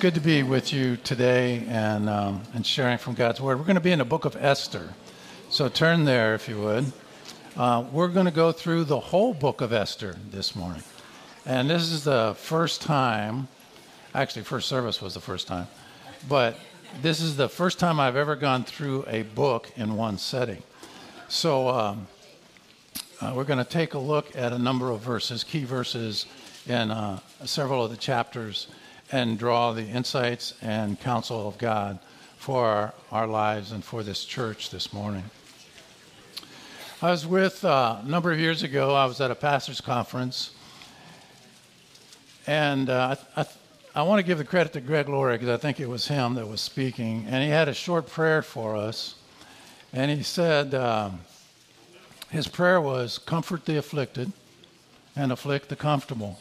good to be with you today and, um, and sharing from God's Word. We're going to be in the book of Esther. So turn there if you would. Uh, we're going to go through the whole book of Esther this morning. And this is the first time, actually, first service was the first time, but this is the first time I've ever gone through a book in one setting. So um, uh, we're going to take a look at a number of verses, key verses in uh, several of the chapters and draw the insights and counsel of God for our, our lives and for this church this morning. I was with, uh, a number of years ago, I was at a pastor's conference, and uh, I, I, want to give the credit to Greg Laurie because I think it was him that was speaking, and he had a short prayer for us, and he said, um, his prayer was, Comfort the afflicted and afflict the comfortable.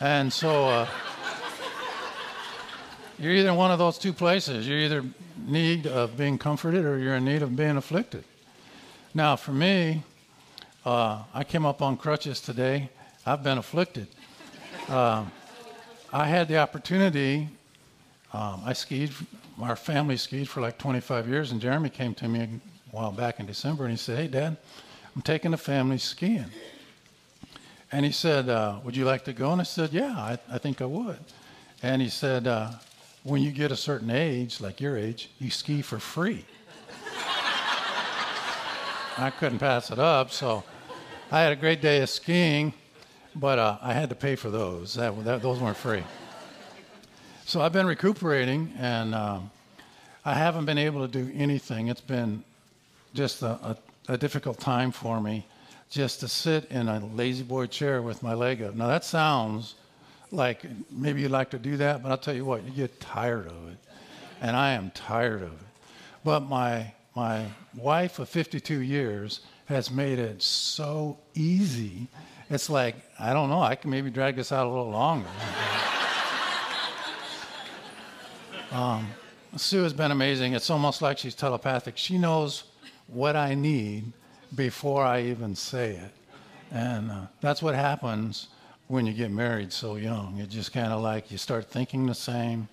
And so, uh, you're either in one of those two places. You're either need of being comforted or you're in need of being afflicted. Now, for me, uh, I came up on crutches today. I've been afflicted. Uh, I had the opportunity. Um, I skied. Our family skied for like 25 years, and Jeremy came to me a while back in December, and he said, "Hey, Dad, I'm taking the family skiing." And he said, uh, "Would you like to go?" And I said, "Yeah, I, I think I would." And he said, uh, when you get a certain age, like your age, you ski for free. I couldn't pass it up, so I had a great day of skiing, but uh, I had to pay for those. That, that, those weren't free. So I've been recuperating, and um, I haven't been able to do anything. It's been just a, a, a difficult time for me just to sit in a lazy boy chair with my leg up. Now, that sounds like maybe you'd like to do that, but I'll tell you what, you get tired of it. And I am tired of it. But my my wife of 52 years has made it so easy. It's like, I don't know, I can maybe drag this out a little longer. um, Sue has been amazing. It's almost like she's telepathic. She knows what I need before I even say it. And uh, that's what happens when you get married so young. It just kind of like you start thinking the same.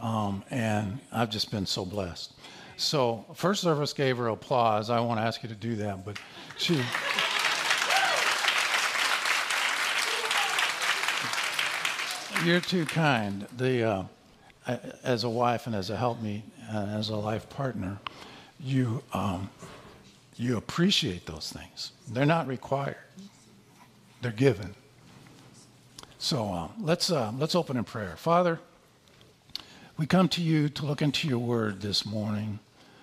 Um, and I've just been so blessed. So, first service gave her applause. I won't ask you to do that, but she. You're too kind. The, uh, as a wife and as a helpmeet and as a life partner, you, um, you appreciate those things. They're not required, they're given. So uh, let's, uh, let's open in prayer. Father, we come to you to look into your word this morning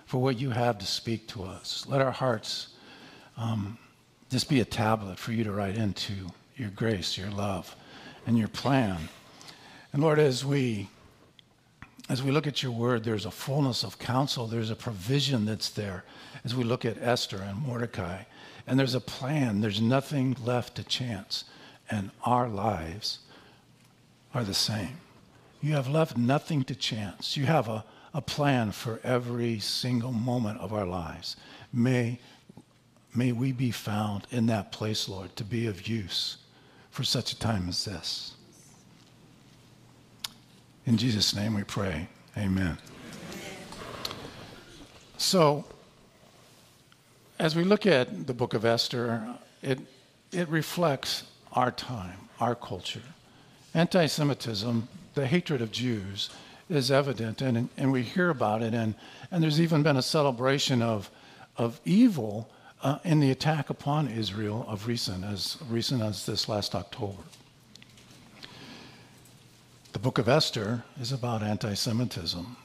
for what you have to speak to us. Let our hearts um, just be a tablet for you to write into your grace, your love, and your plan. And Lord, as we as we look at your word, there's a fullness of counsel. There's a provision that's there as we look at Esther and Mordecai. And there's a plan. There's nothing left to chance and our lives are the same. You have left nothing to chance. You have a, a plan for every single moment of our lives. May, may we be found in that place, Lord, to be of use for such a time as this. In Jesus' name we pray. Amen. So, as we look at the book of Esther, it, it reflects our time, our culture. Anti Semitism, the hatred of Jews, is evident, and, and we hear about it, and, and there's even been a celebration of, of evil uh, in the attack upon Israel of recent, as recent as this last October. The book of Esther is about anti Semitism.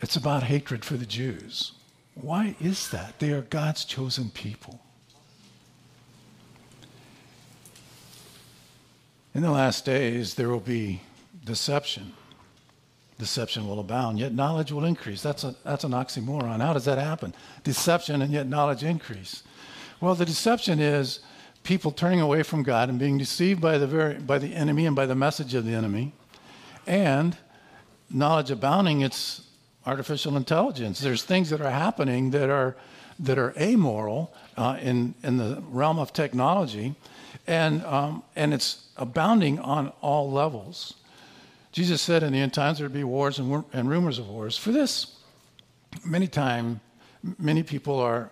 It's about hatred for the Jews. Why is that? They are God's chosen people. In the last days, there will be deception. Deception will abound, yet knowledge will increase. That's, a, that's an oxymoron. How does that happen? Deception and yet knowledge increase. Well, the deception is people turning away from God and being deceived by the, very, by the enemy and by the message of the enemy. And knowledge abounding, it's artificial intelligence. There's things that are happening that are, that are amoral uh, in, in the realm of technology And, um, and it's abounding on all levels. Jesus said in the end times there'd be wars and, and rumors of wars. For this, many times, many people are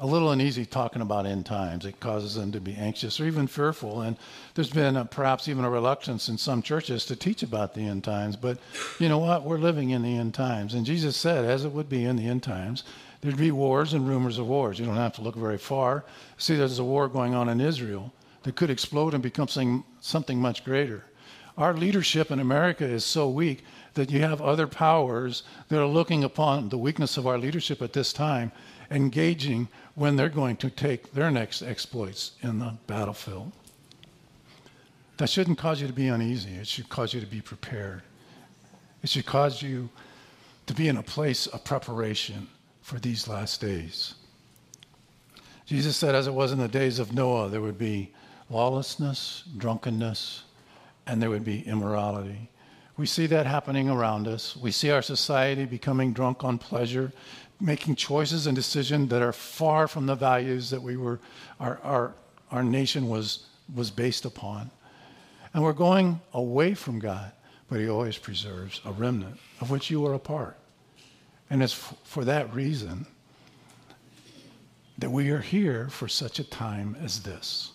a little uneasy talking about end times. It causes them to be anxious or even fearful. And there's been a, perhaps even a reluctance in some churches to teach about the end times. But you know what? We're living in the end times. And Jesus said, as it would be in the end times, there'd be wars and rumors of wars. You don't have to look very far. See, there's a war going on in Israel that could explode and become something, something much greater. Our leadership in America is so weak that you have other powers that are looking upon the weakness of our leadership at this time, engaging when they're going to take their next exploits in the battlefield. That shouldn't cause you to be uneasy. It should cause you to be prepared. It should cause you to be in a place of preparation for these last days. Jesus said, as it was in the days of Noah, there would be lawlessness, drunkenness, and there would be immorality. We see that happening around us. We see our society becoming drunk on pleasure, making choices and decisions that are far from the values that we were, our, our, our nation was, was based upon. And we're going away from God, but He always preserves a remnant of which you are a part. And it's f- for that reason that we are here for such a time as this.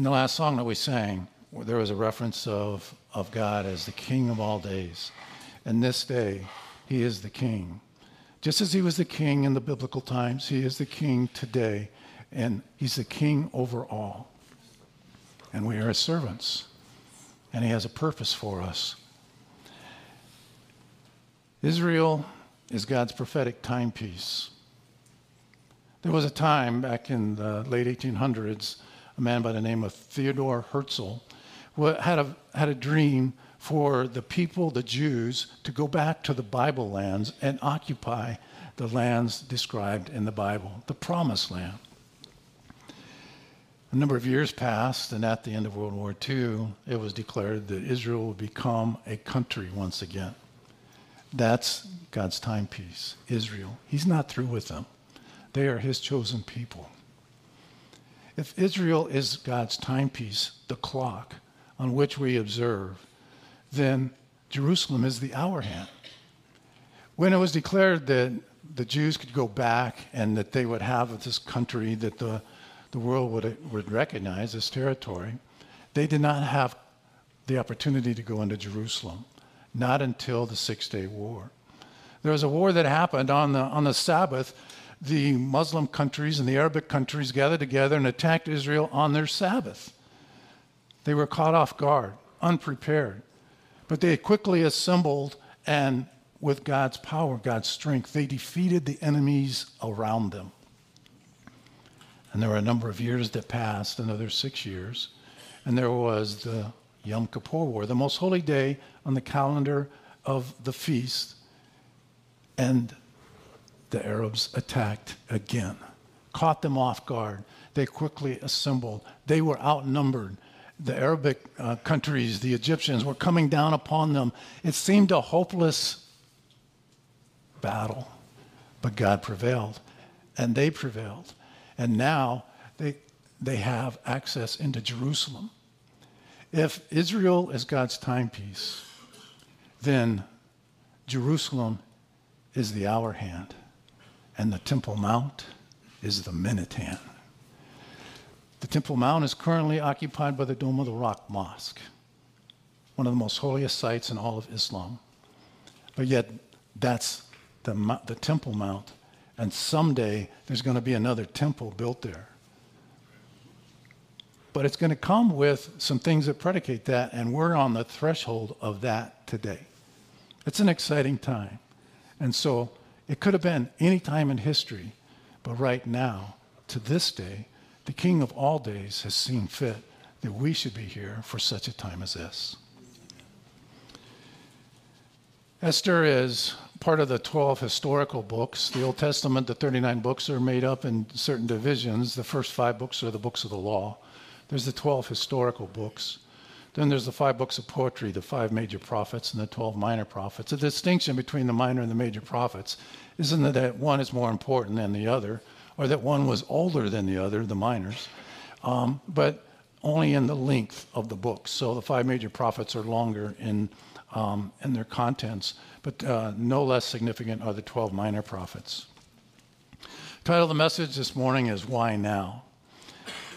In the last song that we sang, there was a reference of, of God as the King of all days. And this day, He is the King. Just as He was the King in the biblical times, He is the King today. And He's the King over all. And we are His servants. And He has a purpose for us. Israel is God's prophetic timepiece. There was a time back in the late 1800s, a man by the name of Theodore Herzl had a, had a dream for the people, the Jews, to go back to the Bible lands and occupy the lands described in the Bible, the promised land. A number of years passed, and at the end of World War II, it was declared that Israel would become a country once again. That's God's timepiece, Israel. He's not through with them, they are His chosen people. If Israel is God's timepiece, the clock, on which we observe, then Jerusalem is the hour hand. When it was declared that the Jews could go back and that they would have this country that the, the world would, would recognize as territory, they did not have the opportunity to go into Jerusalem, not until the Six Day War. There was a war that happened on the, on the Sabbath. The Muslim countries and the Arabic countries gathered together and attacked Israel on their Sabbath. They were caught off guard, unprepared. But they quickly assembled, and with God's power, God's strength, they defeated the enemies around them. And there were a number of years that passed, another six years, and there was the Yom Kippur War, the most holy day on the calendar of the feast. And the Arabs attacked again, caught them off guard. They quickly assembled. They were outnumbered the Arabic uh, countries, the Egyptians, were coming down upon them. It seemed a hopeless battle, but God prevailed, and they prevailed. And now they, they have access into Jerusalem. If Israel is God's timepiece, then Jerusalem is the hour hand, and the Temple Mount is the minute hand. The Temple Mount is currently occupied by the Dome of the Rock Mosque, one of the most holiest sites in all of Islam. But yet, that's the, the Temple Mount, and someday there's going to be another temple built there. But it's going to come with some things that predicate that, and we're on the threshold of that today. It's an exciting time. And so it could have been any time in history, but right now, to this day, the King of all days has seen fit that we should be here for such a time as this. Esther is part of the 12 historical books. The Old Testament, the 39 books, are made up in certain divisions. The first five books are the books of the law. There's the 12 historical books. Then there's the five books of poetry, the five major prophets, and the 12 minor prophets. The distinction between the minor and the major prophets isn't that one is more important than the other or that one was older than the other, the minors, um, but only in the length of the books. So the five major prophets are longer in, um, in their contents, but uh, no less significant are the 12 minor prophets. Title of the message this morning is Why Now?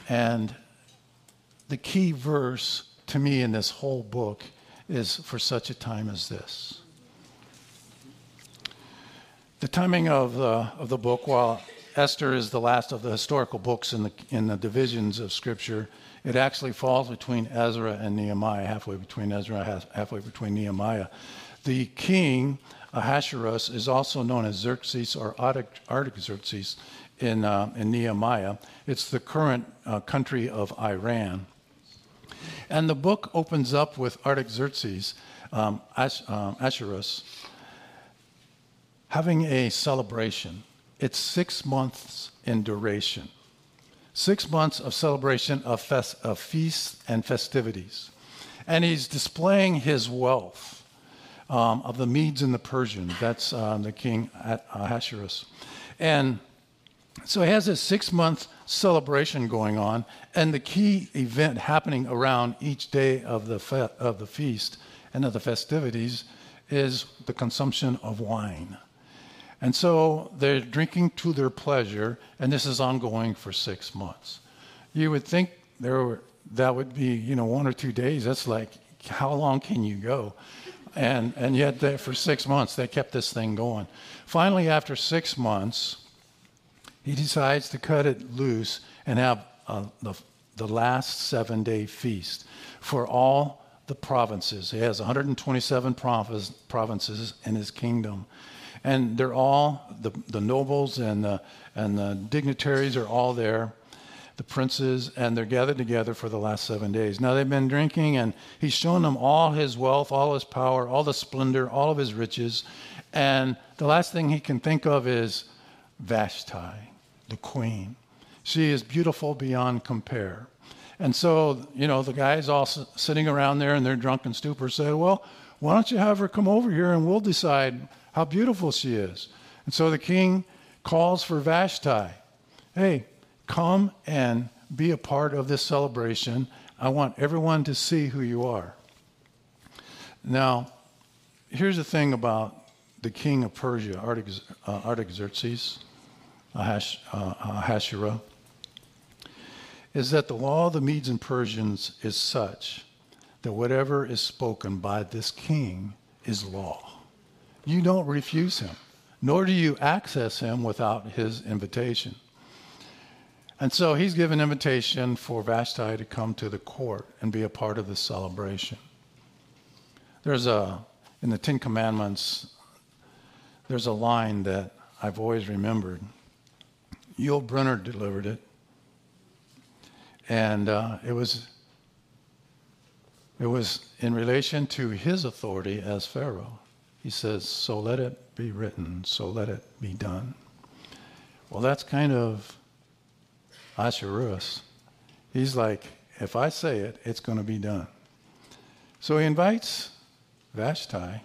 And the key verse to me in this whole book is for such a time as this. The timing of the, of the book, while Esther is the last of the historical books in the, in the divisions of Scripture, it actually falls between Ezra and Nehemiah, halfway between Ezra, halfway between Nehemiah. The king, Ahasuerus, is also known as Xerxes or Artaxerxes in, uh, in Nehemiah. It's the current uh, country of Iran. And the book opens up with Artaxerxes, um, Ash, uh, Ahasuerus, having a celebration. It's six months in duration. Six months of celebration of, of feasts and festivities. And he's displaying his wealth um, of the Medes and the Persians. That's uh, the king Ahasuerus. And so he has this six month celebration going on, and the key event happening around each day of the, fe- of the feast and of the festivities is the consumption of wine. And so they're drinking to their pleasure, and this is ongoing for six months. You would think there were, that would be, you know, one or two days. That's like, how long can you go? And, and yet, for six months, they kept this thing going. Finally, after six months, he decides to cut it loose and have uh, the, the last seven day feast for all the provinces. He has 127 provinces in his kingdom. And they're all, the, the nobles and the, and the dignitaries are all there, the princes, and they're gathered together for the last seven days. Now they've been drinking, and he's shown them all his wealth, all his power, all the splendor, all of his riches. And the last thing he can think of is Vashti the queen. She is beautiful beyond compare. And so, you know, the guys all sitting around there in their drunken stupor say, Well, why don't you have her come over here and we'll decide how beautiful she is? And so the king calls for Vashti. Hey, come and be a part of this celebration. I want everyone to see who you are. Now, here's the thing about the king of Persia, uh, Artaxerxes. Uh, Ahasuerus, is that the law of the Medes and Persians is such that whatever is spoken by this king is law. You don't refuse him, nor do you access him without his invitation. And so he's given invitation for Vashti to come to the court and be a part of the celebration. There's a, in the Ten Commandments, there's a line that I've always remembered. Yul Brynner delivered it. And uh, it was it was in relation to his authority as Pharaoh. He says, So let it be written, so let it be done. Well, that's kind of Ahasuerus. He's like, If I say it, it's going to be done. So he invites Vashti,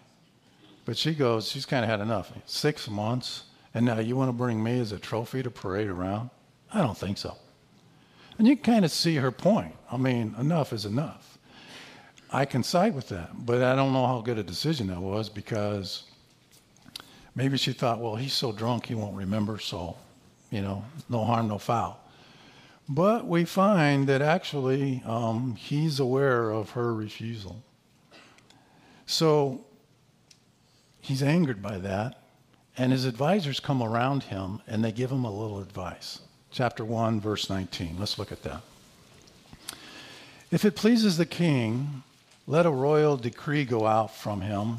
but she goes, She's kind of had enough. Six months. And now you want to bring me as a trophy to parade around? I don't think so. And you kind of see her point. I mean, enough is enough. I can side with that, but I don't know how good a decision that was because maybe she thought, well, he's so drunk he won't remember, so, you know, no harm, no foul. But we find that actually um, he's aware of her refusal. So he's angered by that. And his advisors come around him and they give him a little advice. Chapter 1, verse 19. Let's look at that. If it pleases the king, let a royal decree go out from him,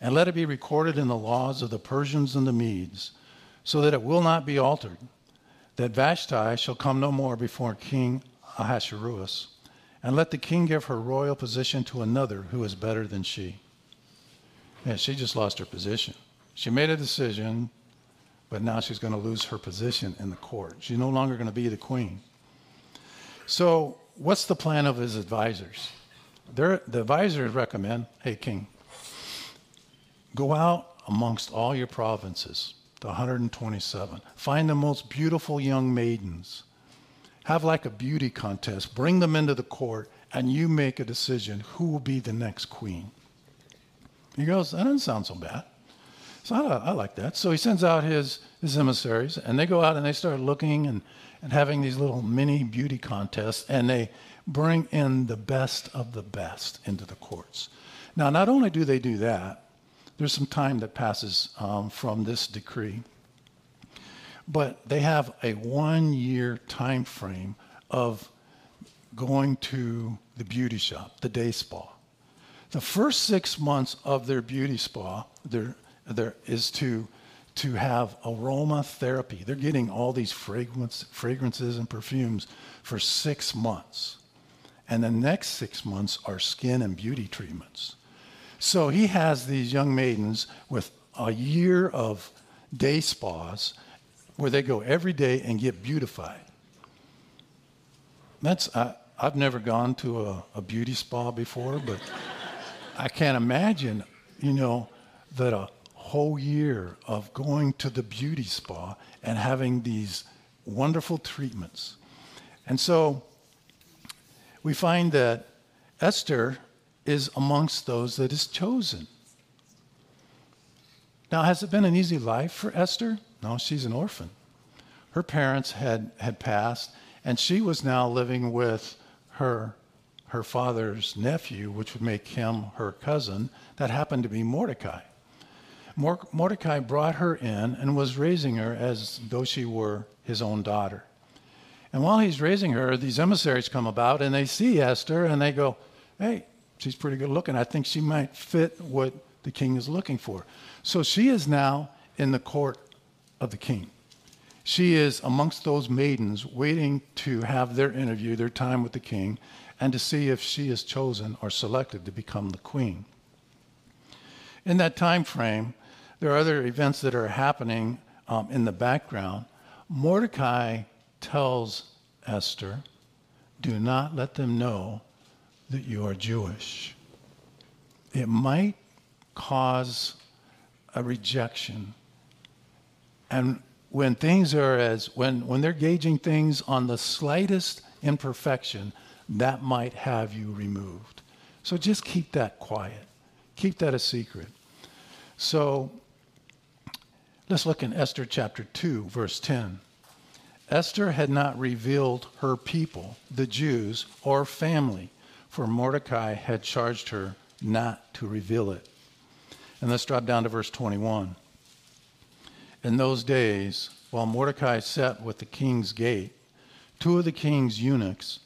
and let it be recorded in the laws of the Persians and the Medes, so that it will not be altered, that Vashti shall come no more before King Ahasuerus, and let the king give her royal position to another who is better than she. Yeah, she just lost her position. She made a decision, but now she's going to lose her position in the court. She's no longer going to be the queen. So, what's the plan of his advisors? They're, the advisors recommend hey, king, go out amongst all your provinces, the 127, find the most beautiful young maidens, have like a beauty contest, bring them into the court, and you make a decision who will be the next queen. He goes, That doesn't sound so bad. So I, I like that. So he sends out his, his emissaries, and they go out and they start looking and, and having these little mini beauty contests, and they bring in the best of the best into the courts. Now, not only do they do that, there's some time that passes um, from this decree, but they have a one year time frame of going to the beauty shop, the day spa. The first six months of their beauty spa there, there is to, to have aromatherapy. They're getting all these fragrance, fragrances and perfumes for six months. And the next six months are skin and beauty treatments. So he has these young maidens with a year of day spas where they go every day and get beautified. That's, I, I've never gone to a, a beauty spa before, but I can't imagine, you know, that a whole year of going to the beauty spa and having these wonderful treatments. And so we find that Esther is amongst those that is chosen. Now, has it been an easy life for Esther? No, she's an orphan. Her parents had, had passed, and she was now living with her, her father's nephew, which would make him her cousin, that happened to be Mordecai. Mordecai brought her in and was raising her as though she were his own daughter. And while he's raising her, these emissaries come about and they see Esther and they go, Hey, she's pretty good looking. I think she might fit what the king is looking for. So she is now in the court of the king. She is amongst those maidens waiting to have their interview, their time with the king, and to see if she is chosen or selected to become the queen. In that time frame, there are other events that are happening um, in the background. Mordecai tells Esther, Do not let them know that you are Jewish. It might cause a rejection. And when things are as, when, when they're gauging things on the slightest imperfection, that might have you removed. So just keep that quiet. Keep that a secret. So let's look in Esther chapter 2, verse 10. Esther had not revealed her people, the Jews, or family for Mordecai had charged her not to reveal it. And let's drop down to verse 21. In those days, while Mordecai sat with the king's gate, two of the king's eunuchs,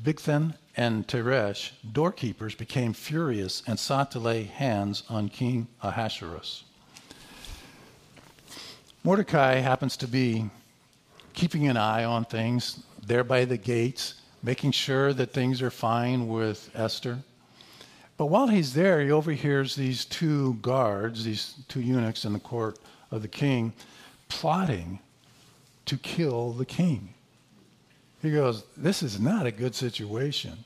Bigthan and Teresh, doorkeepers, became furious and sought to lay hands on King Ahasuerus. Mordecai happens to be keeping an eye on things there by the gates making sure that things are fine with Esther. But while he's there, he overhears these two guards, these two eunuchs in the court of the king, plotting to kill the king. He goes, This is not a good situation.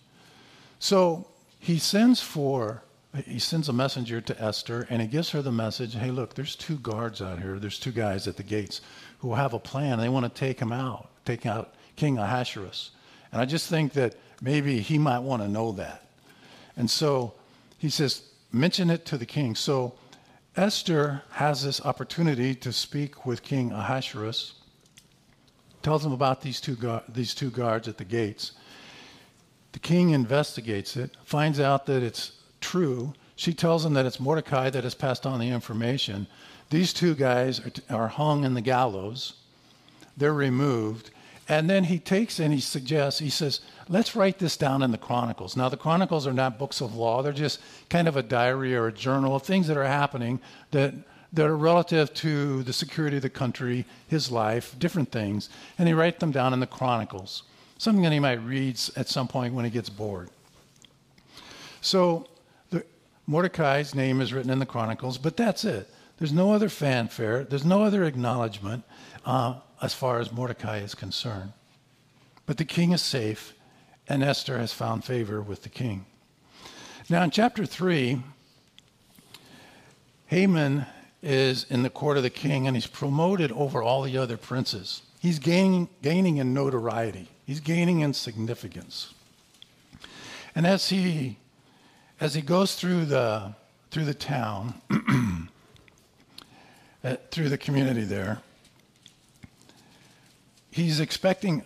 So he sends for he sends a messenger to Esther and he gives her the message hey, look, there's two guards out here. There's two guys at the gates who have a plan. They want to take him out, take out King Ahasuerus. And I just think that maybe he might want to know that. And so he says, mention it to the king. So Esther has this opportunity to speak with King Ahasuerus, tells him about these two, gu- these two guards at the gates. The king investigates it, finds out that it's true. She tells him that it's Mordecai that has passed on the information. These two guys are, t- are hung in the gallows. They're removed. And then he takes and he suggests, he says, let's write this down in the Chronicles. Now, the Chronicles are not books of law, they're just kind of a diary or a journal of things that are happening that, that are relative to the security of the country, his life, different things. And he writes them down in the Chronicles, something that he might read at some point when he gets bored. So, Mordecai's name is written in the Chronicles, but that's it. There's no other fanfare, there's no other acknowledgement. Uh, as far as Mordecai is concerned. But the king is safe, and Esther has found favor with the king. Now, in chapter 3, Haman is in the court of the king, and he's promoted over all the other princes. He's gaining, gaining in notoriety. He's gaining in significance. And as he as he goes through the through the town, uh, through the community there, he's expecting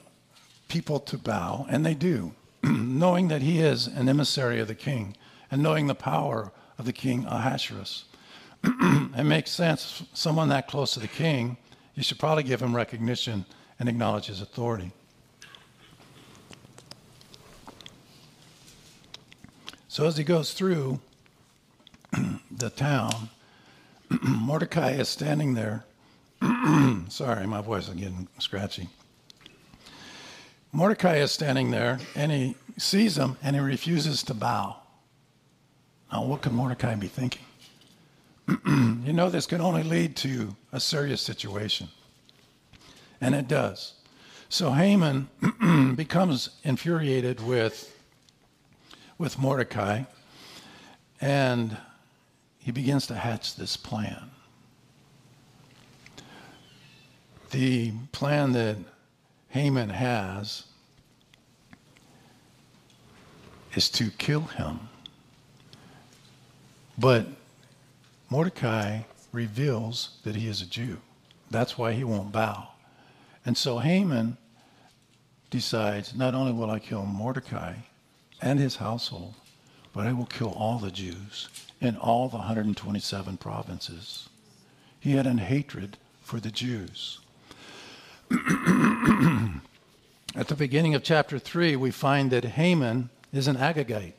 people to bow, and they do, knowing that he is an emissary of the king, and knowing the power of the king Ahasuerus. it makes sense. Someone that close to the king, you should probably give him recognition and acknowledge his authority. So as he goes through the town, Mordecai is standing there. Sorry, my voice is getting scratchy. Mordecai is standing there and he sees him and he refuses to bow. Now, what could Mordecai be thinking? you know, this could only lead to a serious situation. And it does. So Haman becomes infuriated with, with Mordecai and he begins to hatch this plan. The plan that Haman has is to kill him. But Mordecai reveals that he is a Jew. That's why he won't bow. And so Haman decides not only will I kill Mordecai and his household, but I will kill all the Jews in all the 127 provinces. He had an hatred for the Jews. At the beginning of chapter 3, we find that Haman is an Agagite.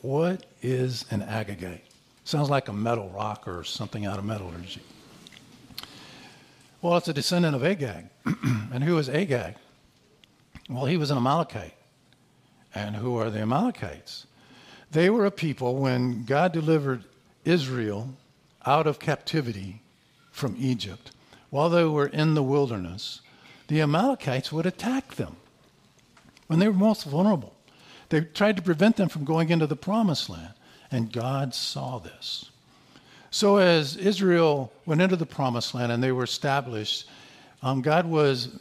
What is an Agagite? Sounds like a metal rock or something out of metallurgy. Well, it's a descendant of Agag. and who is Agag? Well, he was an Amalekite. And who are the Amalekites? They were a people when God delivered Israel out of captivity from Egypt while they were in the wilderness, the Amalekites would attack them when they were most vulnerable. They tried to prevent them from going into the promised land, and God saw this. So, as Israel went into the promised land and they were established, um, God was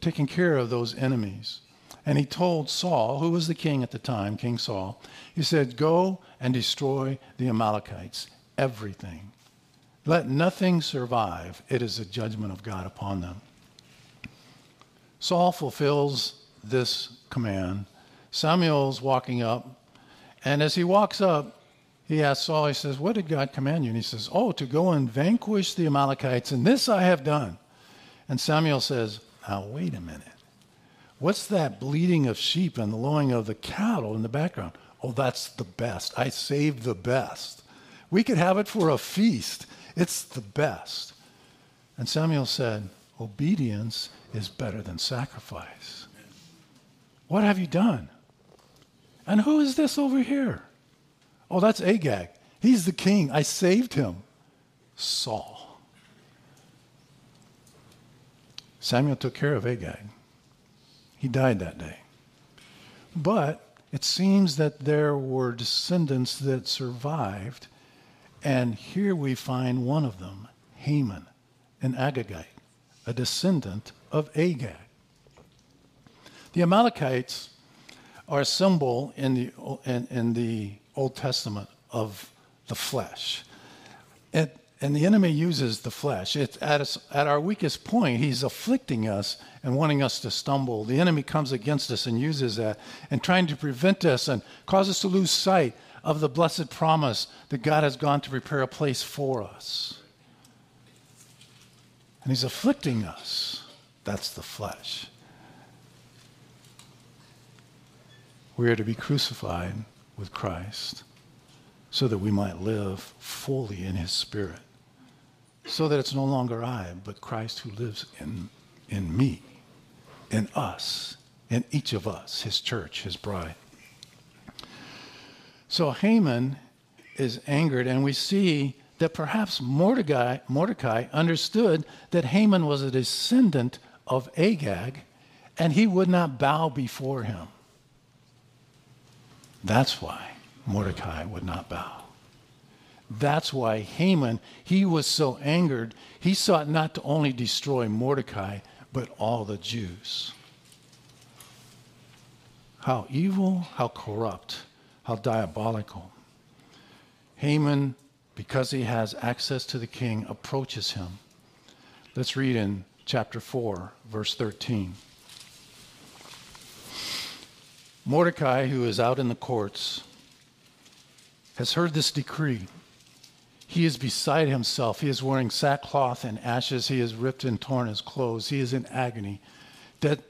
taking care of those enemies. And he told Saul, who was the king at the time, King Saul, he said, Go and destroy the Amalekites, everything. Let nothing survive. It is a judgment of God upon them. Saul fulfills this command. Samuel's walking up, and as he walks up, he asks Saul, he says, What did God command you? And he says, Oh, to go and vanquish the Amalekites, and this I have done. And Samuel says, Now, wait a minute. What's that bleating of sheep and the lowing of the cattle in the background? Oh, that's the best. I saved the best. We could have it for a feast. It's the best. And Samuel said, Obedience is better than sacrifice. What have you done? And who is this over here? Oh, that's Agag. He's the king. I saved him. Saul. Samuel took care of Agag. He died that day. But it seems that there were descendants that survived and here we find one of them, Haman, an Agagite, a descendant of Agag. The Amalekites are a symbol in the, in, in the Old Testament of the flesh. It, and the enemy uses the flesh. It's at, us, at our weakest point, he's afflicting us and wanting us to stumble. The enemy comes against us and uses that and trying to prevent us and cause us to lose sight of the blessed promise that God has gone to prepare a place for us. And He's afflicting us. That's the flesh. We are to be crucified with Christ so that we might live fully in His Spirit. So that it's no longer I, but Christ who lives in, in me, in us, in each of us, His church, His bride. So Haman is angered, and we see that perhaps Mordecai, Mordecai understood that Haman was a descendant of Agag, and he would not bow before him. That's why Mordecai would not bow. That's why Haman, he was so angered, he sought not to only destroy Mordecai, but all the Jews. how evil, how corrupt, how diabolical. Haman, because he has access to the king, approaches him. Let's read in chapter 4, verse 13. Mordecai, who is out in the courts, has heard this decree. He is beside himself. He is wearing sackcloth and ashes. He has ripped and torn his clothes. He is in agony that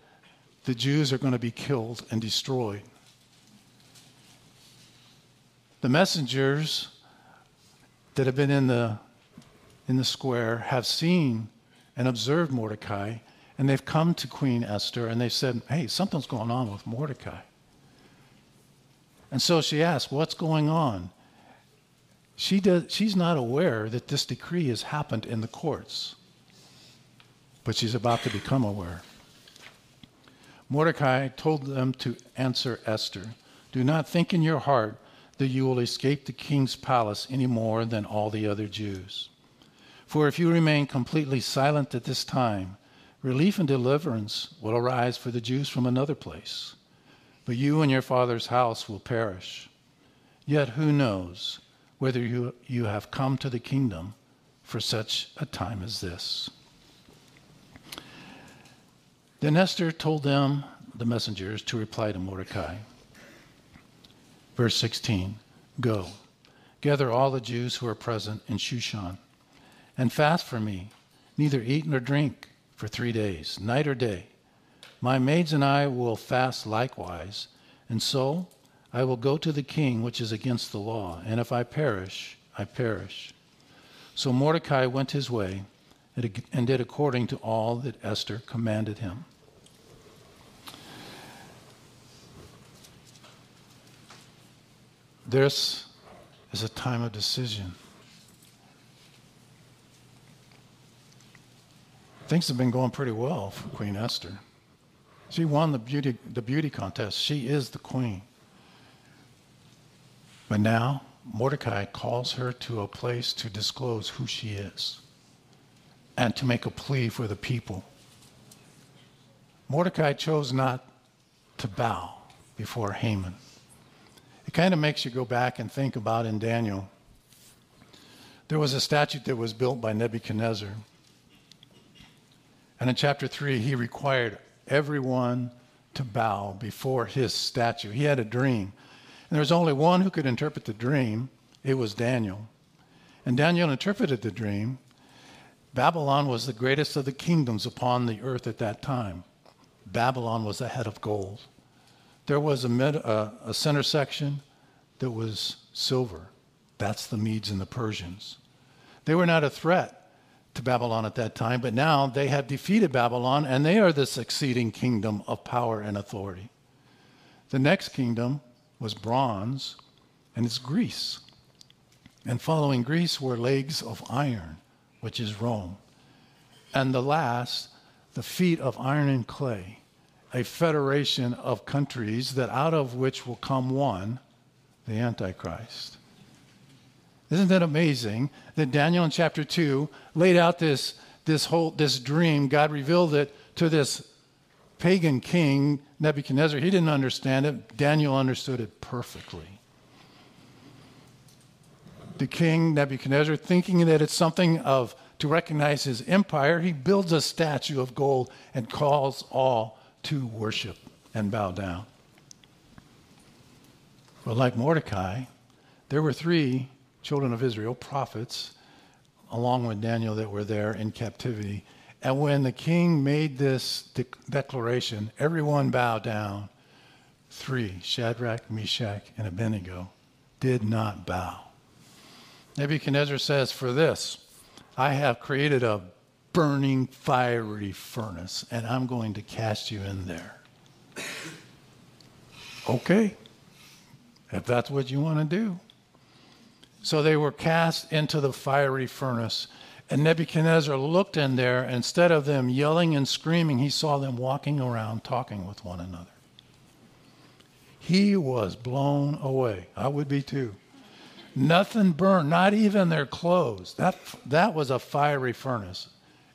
the Jews are going to be killed and destroyed. The messengers that have been in the, in the square have seen and observed Mordecai, and they've come to Queen Esther and they've said, Hey, something's going on with Mordecai. And so she asked, What's going on? She does, she's not aware that this decree has happened in the courts, but she's about to become aware. Mordecai told them to answer Esther Do not think in your heart that you will escape the king's palace any more than all the other Jews. For if you remain completely silent at this time, relief and deliverance will arise for the Jews from another place but you and your father's house will perish. Yet who knows whether you, you have come to the kingdom for such a time as this? Then Esther told them, the messengers, to reply to Mordecai. Verse 16 Go, gather all the Jews who are present in Shushan, and fast for me, neither eat nor drink for three days, night or day. My maids and I will fast likewise, and so I will go to the king, which is against the law, and if I perish, I perish. So Mordecai went his way and did according to all that Esther commanded him. This is a time of decision. Things have been going pretty well for Queen Esther. She won the beauty, the beauty contest. She is the queen. But now, Mordecai calls her to a place to disclose who she is and to make a plea for the people. Mordecai chose not to bow before Haman. It kind of makes you go back and think about in Daniel. There was a statue that was built by Nebuchadnezzar. And in chapter 3, he required everyone to bow before his statue. He had a dream. And there was only one who could interpret the dream. It was Daniel. And Daniel interpreted the dream. Babylon was the greatest of the kingdoms upon the earth at that time. Babylon was a head of gold. There was a, mid, a center section that was silver. That's the Medes and the Persians. They were not a threat to Babylon at that time, but now they have defeated Babylon and they are the succeeding kingdom of power and authority. The next kingdom was bronze, and it's Greece. And following Greece were legs of iron, which is Rome. And the last, the feet of iron and clay, a federation of countries that out of which will come one, the Antichrist. Isn't that amazing that Daniel in chapter 2 laid out this, this whole this dream? God revealed it to this pagan king, Nebuchadnezzar. He didn't understand it. Daniel understood it perfectly. The king, Nebuchadnezzar, thinking that it's something of to recognize his empire, he builds a statue of gold and calls all to worship and bow down. But like Mordecai, there were three children of Israel, prophets, along with Daniel that were there in captivity. And when the king made this de- declaration, everyone bowed down. Three, Shadrach, Meshach, and Abednego, did not bow. Nebuchadnezzar says, For this, I have created a burning, fiery furnace, and I'm going to cast you in there. okay, if that's what you want to do. So they were cast into the fiery furnace. And Nebuchadnezzar looked in there. and Instead of them yelling and screaming, he saw them walking around talking with one another. He was blown away. I would be too. Nothing burned, not even their clothes. That, that was a fiery furnace.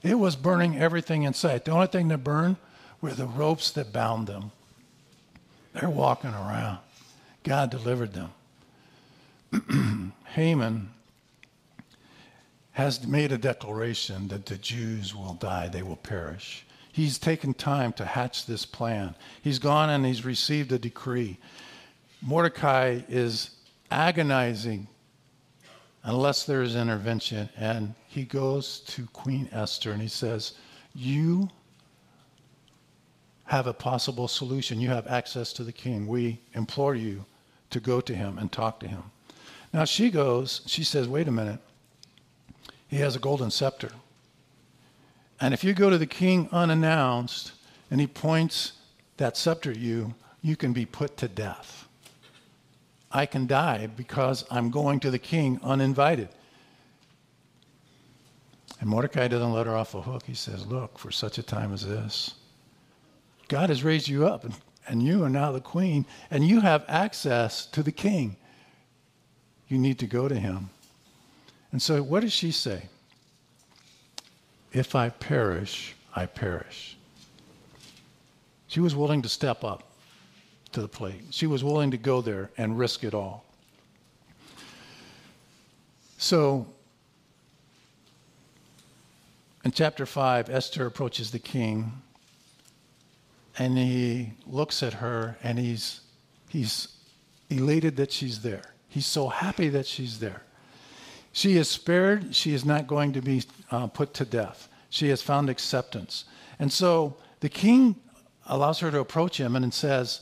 It was burning everything in sight. The only thing that burned were the ropes that bound them. They're walking around. God delivered them. Haman has made a declaration that the Jews will die, they will perish. He's taken time to hatch this plan. He's gone and he's received a decree. Mordecai is agonizing unless there is intervention. And he goes to Queen Esther and he says, You have a possible solution. You have access to the king. We implore you to go to him and talk to him. Now she goes, she says, Wait a minute. He has a golden scepter. And if you go to the king unannounced and he points that scepter at you, you can be put to death. I can die because I'm going to the king uninvited. And Mordecai doesn't let her off the hook. He says, Look, for such a time as this, God has raised you up, and, and you are now the queen, and you have access to the king. You need to go to him. And so, what does she say? If I perish, I perish. She was willing to step up to the plate. She was willing to go there and risk it all. So, in chapter 5, Esther approaches the king and he looks at her and he's, he's elated that she's there. He's so happy that she's there. She is spared. She is not going to be uh, put to death. She has found acceptance. And so the king allows her to approach him and says,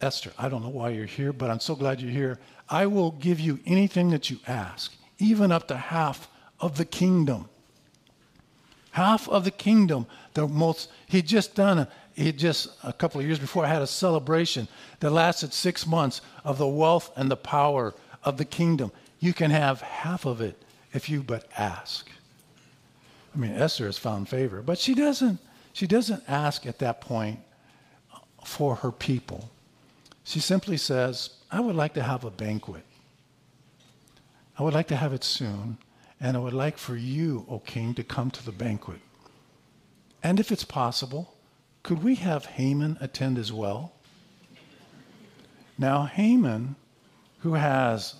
Esther, I don't know why you're here, but I'm so glad you're here. I will give you anything that you ask, even up to half of the kingdom. Half of the kingdom. The most he'd just done he just a couple of years before had a celebration that lasted six months of the wealth and the power of the kingdom. You can have half of it if you but ask. I mean, Esther has found favor, but she doesn't. She doesn't ask at that point for her people. She simply says, I would like to have a banquet. I would like to have it soon, and I would like for you, O king, to come to the banquet. And if it's possible, could we have Haman attend as well? Now, Haman, who has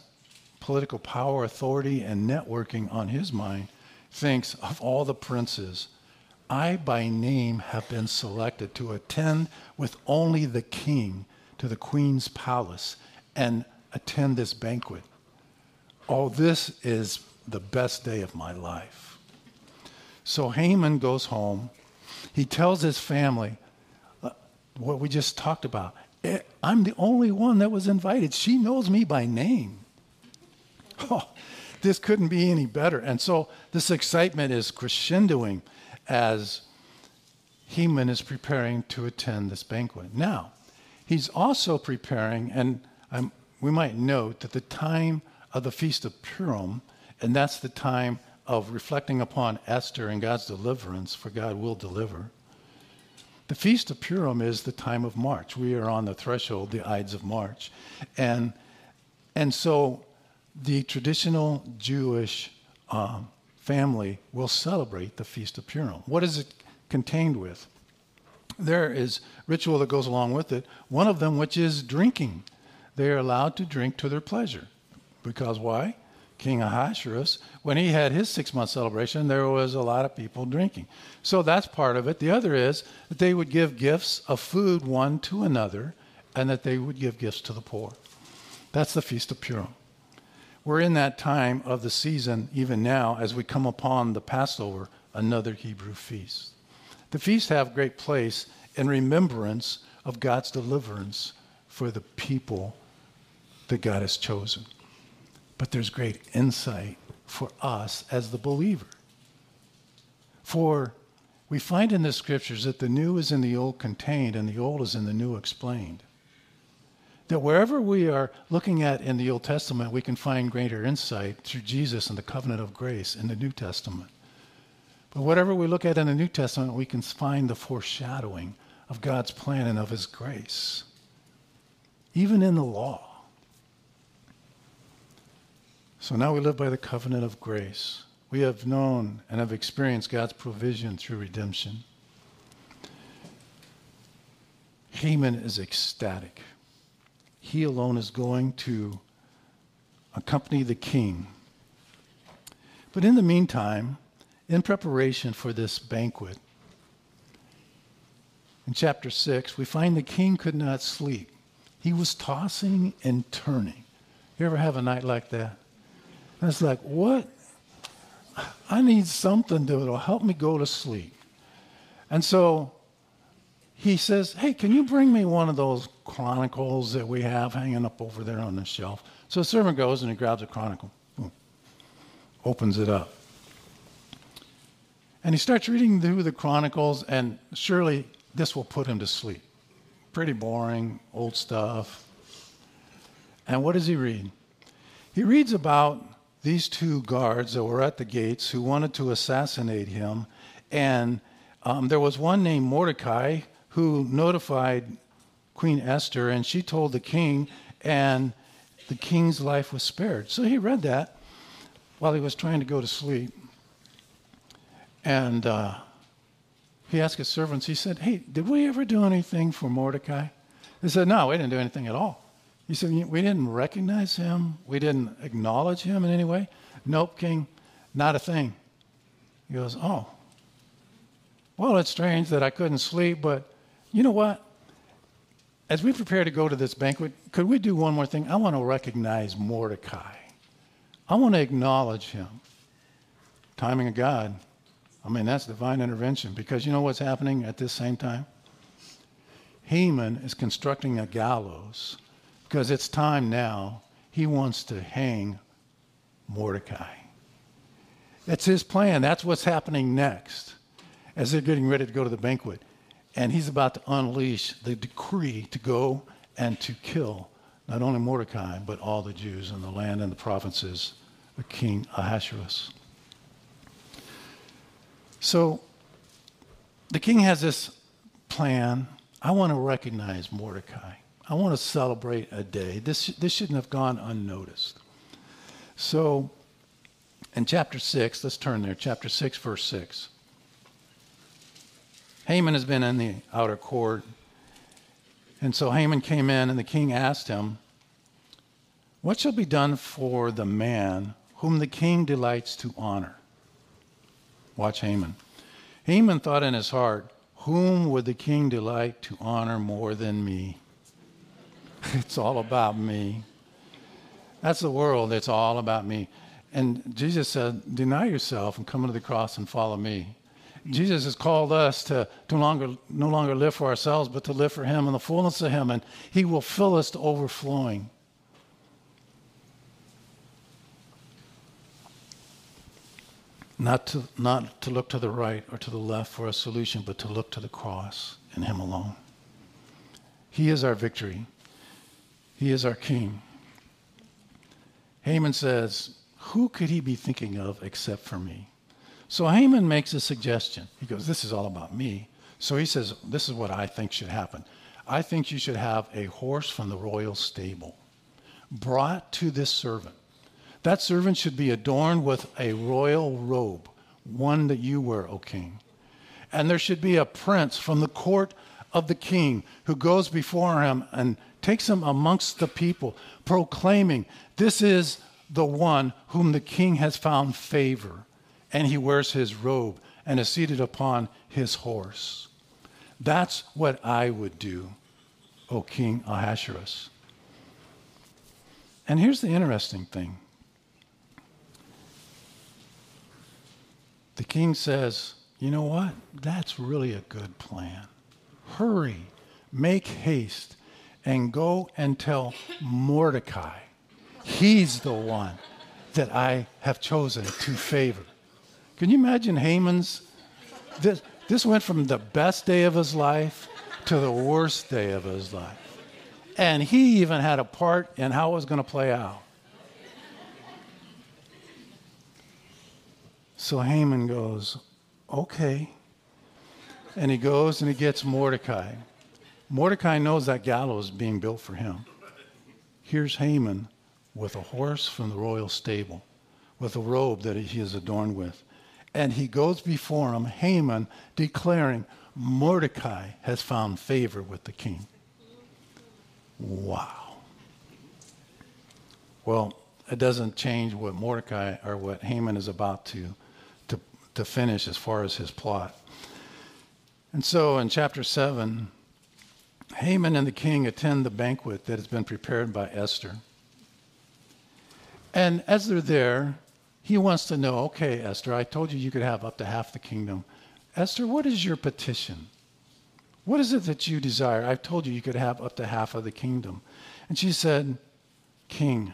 political power, authority, and networking on his mind, thinks of all the princes, I by name have been selected to attend with only the king to the queen's palace and attend this banquet. Oh, this is the best day of my life. So Haman goes home. He tells his family uh, what we just talked about. Eh, I'm the only one that was invited. She knows me by name. Oh, this couldn't be any better. And so this excitement is crescendoing as Haman is preparing to attend this banquet. Now, He's also preparing, and um, we might note that the time of the Feast of Purim, and that's the time of reflecting upon Esther and God's deliverance, for God will deliver. The Feast of Purim is the time of March. We are on the threshold, the Ides of March. And, and so the traditional Jewish um, family will celebrate the Feast of Purim. What is it contained with? there is ritual that goes along with it. One of them, which is drinking. They are allowed to drink to their pleasure. Because why? King Ahasuerus, when he had his six month celebration, there was a lot of people drinking. So that's part of it. The other is that they would give gifts of food one to another, and that they would give gifts to the poor. That's the Feast of Purim. We're in that time of the season, even now, as we come upon the Passover, another Hebrew feast. The feasts have great place in remembrance of God's deliverance for the people that God has chosen. But there's great insight for us as the believer. For we find in the scriptures that the new is in the old contained and the old is in the new explained. That wherever we are looking at in the Old Testament, we can find greater insight through Jesus and the covenant of grace in the New Testament. But whatever we look at in the New Testament, we can find the foreshadowing of God's plan and of His grace, even in the law. So now we live by the covenant of grace. We have known and have experienced God's provision through redemption. Haman is ecstatic. He alone is going to accompany the king. But in the meantime, in preparation for this banquet, in chapter 6, we find the king could not sleep. He was tossing and turning. You ever have a night like that? And it's like, what? I need something that'll help me go to sleep. And so he says, Hey, can you bring me one of those chronicles that we have hanging up over there on the shelf? So the servant goes and he grabs a chronicle, boom, opens it up. And he starts reading through the chronicles, and surely this will put him to sleep. Pretty boring, old stuff. And what does he read? He reads about these two guards that were at the gates who wanted to assassinate him. And um, there was one named Mordecai who notified Queen Esther, and she told the king, and the king's life was spared. So he read that while he was trying to go to sleep. And uh, he asked his servants, he said, Hey, did we ever do anything for Mordecai? They said, No, we didn't do anything at all. He said, We didn't recognize him. We didn't acknowledge him in any way. Nope, king, not a thing. He goes, Oh, well, it's strange that I couldn't sleep, but you know what? As we prepare to go to this banquet, could we do one more thing? I want to recognize Mordecai. I want to acknowledge him. Timing of God. I mean, that's divine intervention because you know what's happening at this same time? Haman is constructing a gallows because it's time now. He wants to hang Mordecai. That's his plan. That's what's happening next as they're getting ready to go to the banquet. And he's about to unleash the decree to go and to kill not only Mordecai, but all the Jews in the land and the provinces of King Ahasuerus. So the king has this plan. I want to recognize Mordecai. I want to celebrate a day. This, this shouldn't have gone unnoticed. So in chapter 6, let's turn there, chapter 6, verse 6. Haman has been in the outer court. And so Haman came in, and the king asked him, What shall be done for the man whom the king delights to honor? Watch Haman. Haman thought in his heart, Whom would the king delight to honor more than me? It's all about me. That's the world. It's all about me. And Jesus said, Deny yourself and come to the cross and follow me. Jesus has called us to, to longer, no longer live for ourselves, but to live for Him and the fullness of Him, and He will fill us to overflowing. Not to, not to look to the right or to the left for a solution, but to look to the cross and Him alone. He is our victory. He is our King. Haman says, Who could he be thinking of except for me? So Haman makes a suggestion. He goes, This is all about me. So he says, This is what I think should happen. I think you should have a horse from the royal stable brought to this servant. That servant should be adorned with a royal robe, one that you wear, O king. And there should be a prince from the court of the king who goes before him and takes him amongst the people, proclaiming, This is the one whom the king has found favor and he wears his robe and is seated upon his horse. That's what I would do, O King Ahasuerus. And here's the interesting thing the king says, You know what? That's really a good plan. Hurry, make haste, and go and tell Mordecai. He's the one that I have chosen to favor. Can you imagine Haman's? This, this went from the best day of his life to the worst day of his life. And he even had a part in how it was going to play out. So Haman goes, okay. And he goes and he gets Mordecai. Mordecai knows that gallows is being built for him. Here's Haman with a horse from the royal stable, with a robe that he is adorned with and he goes before him, Haman, declaring, Mordecai has found favor with the king. Wow. Well, it doesn't change what Mordecai or what Haman is about to, to, to finish as far as his plot. And so in chapter 7, Haman and the king attend the banquet that has been prepared by Esther. And as they're there, he wants to know okay, Esther, I told you you could have up to half the kingdom. Esther, what is your petition? What is it that you desire? I've told you you could have up to half of the kingdom. And she said, King,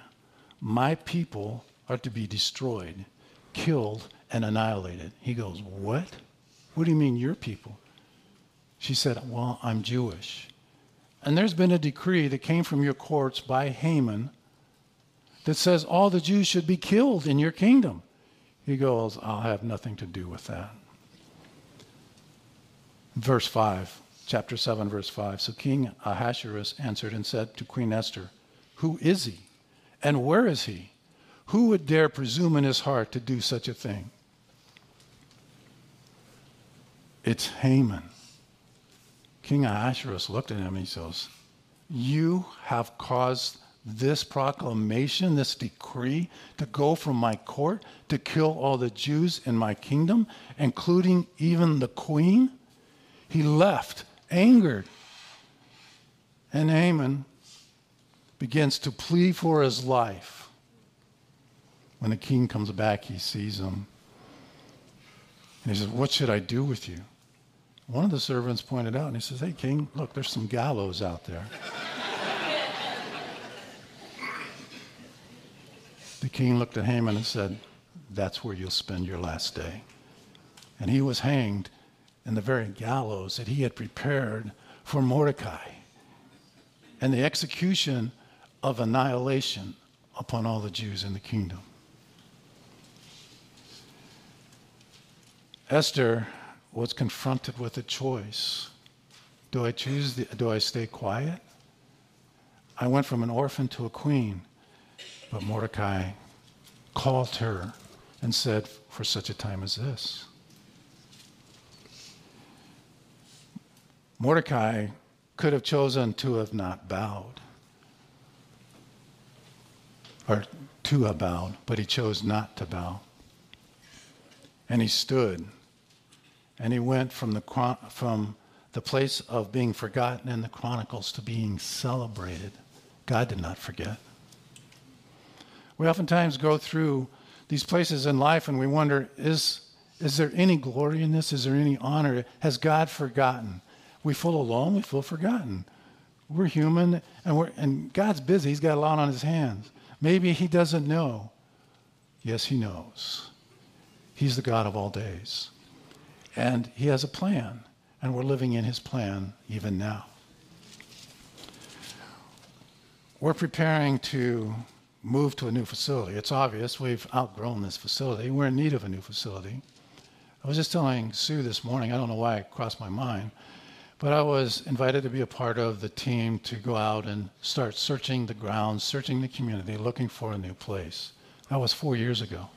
my people are to be destroyed, killed, and annihilated. He goes, What? What do you mean, your people? She said, Well, I'm Jewish. And there's been a decree that came from your courts by Haman that says all the Jews should be killed in your kingdom. He goes, I'll have nothing to do with that. Verse 5, chapter 7, verse 5. So King Ahasuerus answered and said to Queen Esther, Who is he? And where is he? Who would dare presume in his heart to do such a thing? It's Haman. King Ahasuerus looked at him and he says, You have caused this proclamation, this decree to go from my court to kill all the Jews in my kingdom, including even the queen? He left angered. And Haman begins to plead for his life. When the king comes back, he sees him. And he says, What should I do with you? One of the servants pointed out, and he says, Hey, king, look, there's some gallows out there. The king looked at Haman and said, That's where you'll spend your last day. And he was hanged in the very gallows that he had prepared for Mordecai. And the execution of annihilation upon all the Jews in the kingdom. Esther was confronted with a choice. Do I choose, the, do I stay quiet? I went from an orphan to a queen, but Mordecai called her and said, For such a time as this. Mordecai could have chosen to have not bowed or to have bowed, but he chose not to bow. And he stood and he went from the, from the place of being forgotten in the Chronicles to being celebrated. God did not forget. We oftentimes go through these places in life and we wonder is, is there any glory in this? Is there any honor? Has God forgotten? We feel alone, we feel forgotten. We're human and, we're, and God's busy. He's got a lot on his hands. Maybe he doesn't know. Yes, he knows. He's the God of all days. And he has a plan, and we're living in his plan even now. We're preparing to move to a new facility. It's obvious we've outgrown this facility. We're in need of a new facility. I was just telling Sue this morning, I don't know why it crossed my mind, but I was invited to be a part of the team to go out and start searching the grounds, searching the community, looking for a new place. That was four years ago.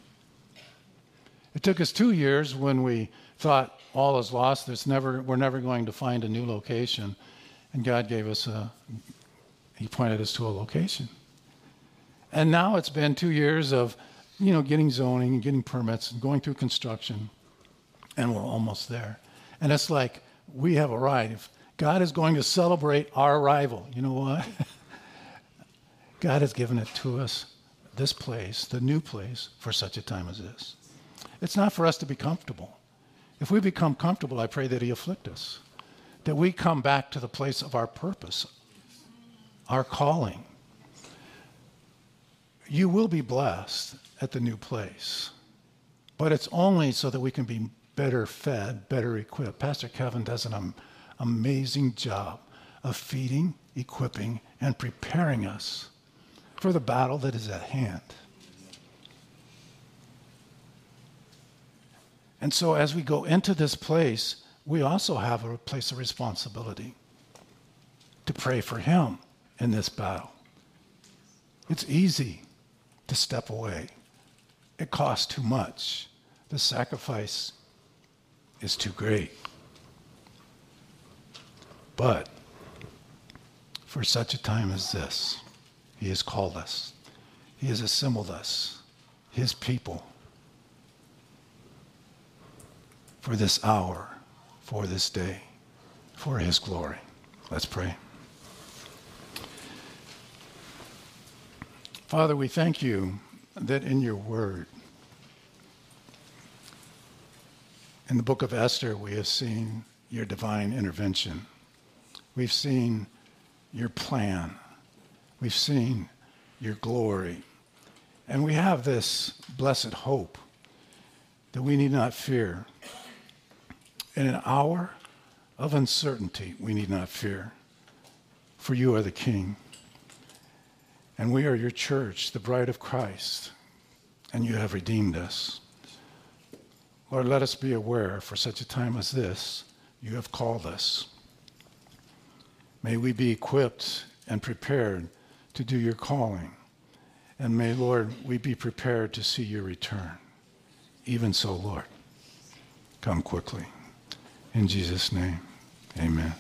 It took us two years when we thought all is lost. There's never, we're never going to find a new location. And God gave us a, He pointed us to a location. And now it's been two years of, you know, getting zoning and getting permits and going through construction. And we're almost there. And it's like, we have arrived. God is going to celebrate our arrival, you know what? God has given it to us, this place, the new place, for such a time as this. It's not for us to be comfortable. If we become comfortable, I pray that He afflict us, that we come back to the place of our purpose, our calling. You will be blessed at the new place, but it's only so that we can be better fed, better equipped. Pastor Kevin does an amazing job of feeding, equipping, and preparing us for the battle that is at hand. And so, as we go into this place, we also have a place of responsibility to pray for Him in this battle. It's easy to step away, it costs too much. The sacrifice is too great. But for such a time as this, He has called us. He has assembled us, His people, for this hour, for this day, for His glory. Let's pray. Father, we thank you that in your word, in the book of Esther, we have seen your divine intervention. We've seen your plan. We've seen your glory. And we have this blessed hope that we need not fear. In an hour of uncertainty, we need not fear, for you are the King. And we are your church, the bride of Christ, and you have redeemed us. Lord, let us be aware for such a time as this, you have called us. May we be equipped and prepared to do your calling. And may, Lord, we be prepared to see your return. Even so, Lord, come quickly. In Jesus' name, amen.